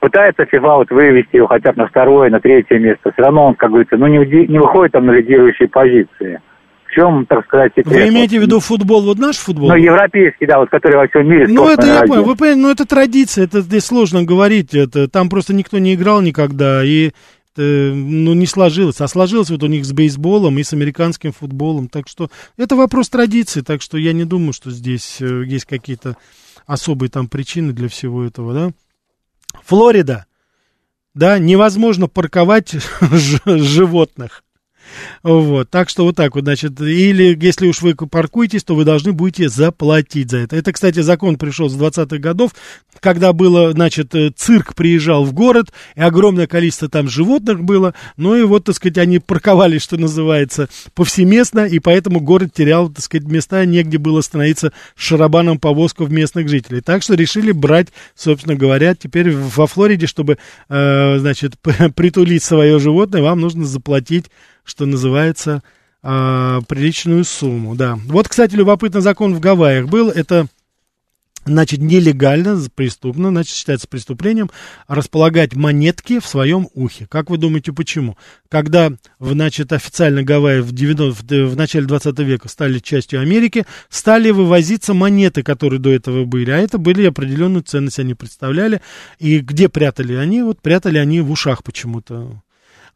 пытается ФИФА вот вывести его хотя бы на второе, на третье место, все равно он, как говорится, ну не, не выходит там на лидирующие позиции. В чем, так сказать, секрет? Вы имеете в виду футбол, вот наш футбол? Ну, европейский, да, вот который во всем мире. Ну, это я понял, вы понимаете, ну, это традиция, это здесь сложно говорить, это, там просто никто не играл никогда, и это, ну, не сложилось. А сложилось вот у них с бейсболом и с американским футболом. Так что это вопрос традиции. Так что я не думаю, что здесь э, есть какие-то особые там причины для всего этого, да? Флорида, да, невозможно парковать животных. Вот, так что вот так вот, значит, или если уж вы паркуетесь, то вы должны будете заплатить за это. Это, кстати, закон пришел с 20-х годов, когда было, значит, э, цирк приезжал в город, и огромное количество там животных было, ну и вот, так сказать, они парковались, что называется, повсеместно, и поэтому город терял, так сказать, места, негде было становиться шарабаном повозков местных жителей. Так что решили брать, собственно говоря, теперь во Флориде, чтобы, э, значит, притулить свое животное, вам нужно заплатить что называется, э, приличную сумму, да. Вот, кстати, любопытный закон в Гавайях был, это значит, нелегально, преступно, значит, считается преступлением располагать монетки в своем ухе. Как вы думаете, почему? Когда, значит, официально Гавайи в, 90, в начале 20 века стали частью Америки, стали вывозиться монеты, которые до этого были, а это были определенную ценность, они представляли. И где прятали они? Вот прятали они в ушах почему-то.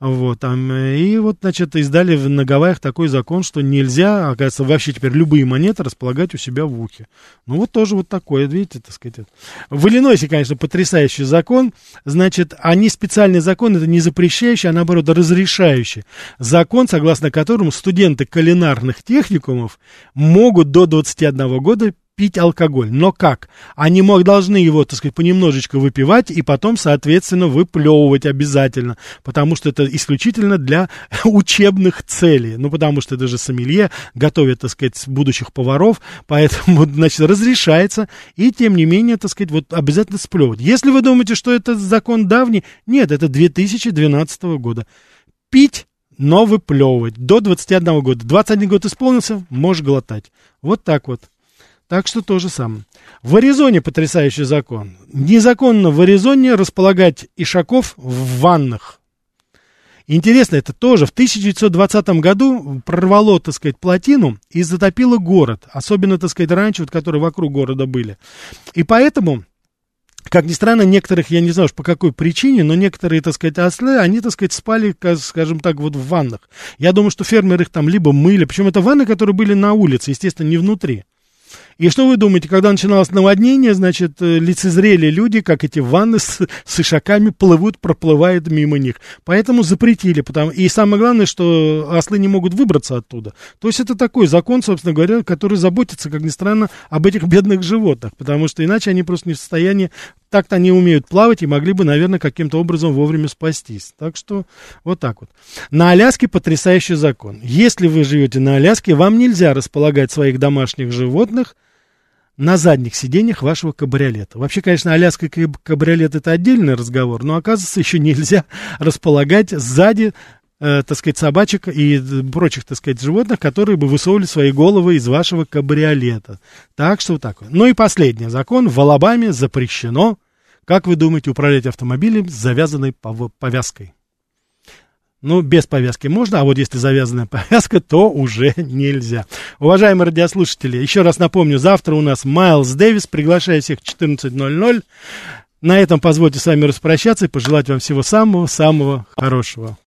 Вот, там, и вот, значит, издали на Гавайях такой закон, что нельзя, оказывается, вообще теперь любые монеты располагать у себя в ухе. Ну, вот тоже вот такое, видите, так сказать. В Иллинойсе, конечно, потрясающий закон. Значит, они специальный закон, это не запрещающий, а наоборот разрешающий. Закон, согласно которому студенты кулинарных техникумов могут до 21 года пить алкоголь. Но как? Они мог, должны его, так сказать, понемножечко выпивать и потом, соответственно, выплевывать обязательно, потому что это исключительно для учебных целей. Ну, потому что это же сомелье, готовят, так сказать, будущих поваров, поэтому, значит, разрешается, и, тем не менее, так сказать, вот обязательно сплевывать. Если вы думаете, что это закон давний, нет, это 2012 года. Пить но выплевывать. До 21 года. 21 год исполнился, можешь глотать. Вот так вот. Так что то же самое. В Аризоне потрясающий закон. Незаконно в Аризоне располагать ишаков в ваннах. Интересно, это тоже в 1920 году прорвало, так сказать, плотину и затопило город. Особенно, так сказать, раньше, вот, которые вокруг города были. И поэтому как ни странно, некоторых, я не знаю уж по какой причине, но некоторые, так сказать, ослы, они, так сказать, спали, скажем так, вот в ваннах. Я думаю, что фермеры их там либо мыли, причем это ванны, которые были на улице, естественно, не внутри. И что вы думаете, когда начиналось наводнение, значит, э, лицезрели люди, как эти ванны с, с ишаками плывут, проплывают мимо них. Поэтому запретили. Потому... И самое главное, что ослы не могут выбраться оттуда. То есть это такой закон, собственно говоря, который заботится, как ни странно, об этих бедных животных. Потому что иначе они просто не в состоянии так-то они умеют плавать и могли бы, наверное, каким-то образом вовремя спастись. Так что вот так вот. На Аляске потрясающий закон. Если вы живете на Аляске, вам нельзя располагать своих домашних животных на задних сиденьях вашего кабриолета. Вообще, конечно, аляска кабриолет это отдельный разговор, но оказывается еще нельзя располагать сзади э, так сказать, собачек и прочих, так сказать, животных, которые бы высовывали свои головы из вашего кабриолета. Так что вот так. Ну и последний закон. В Алабаме запрещено, как вы думаете, управлять автомобилем с завязанной повязкой? Ну, без повязки можно, а вот если завязанная повязка, то уже нельзя. Уважаемые радиослушатели, еще раз напомню, завтра у нас Майлз Дэвис, приглашаю всех в 14.00. На этом позвольте с вами распрощаться и пожелать вам всего самого-самого хорошего.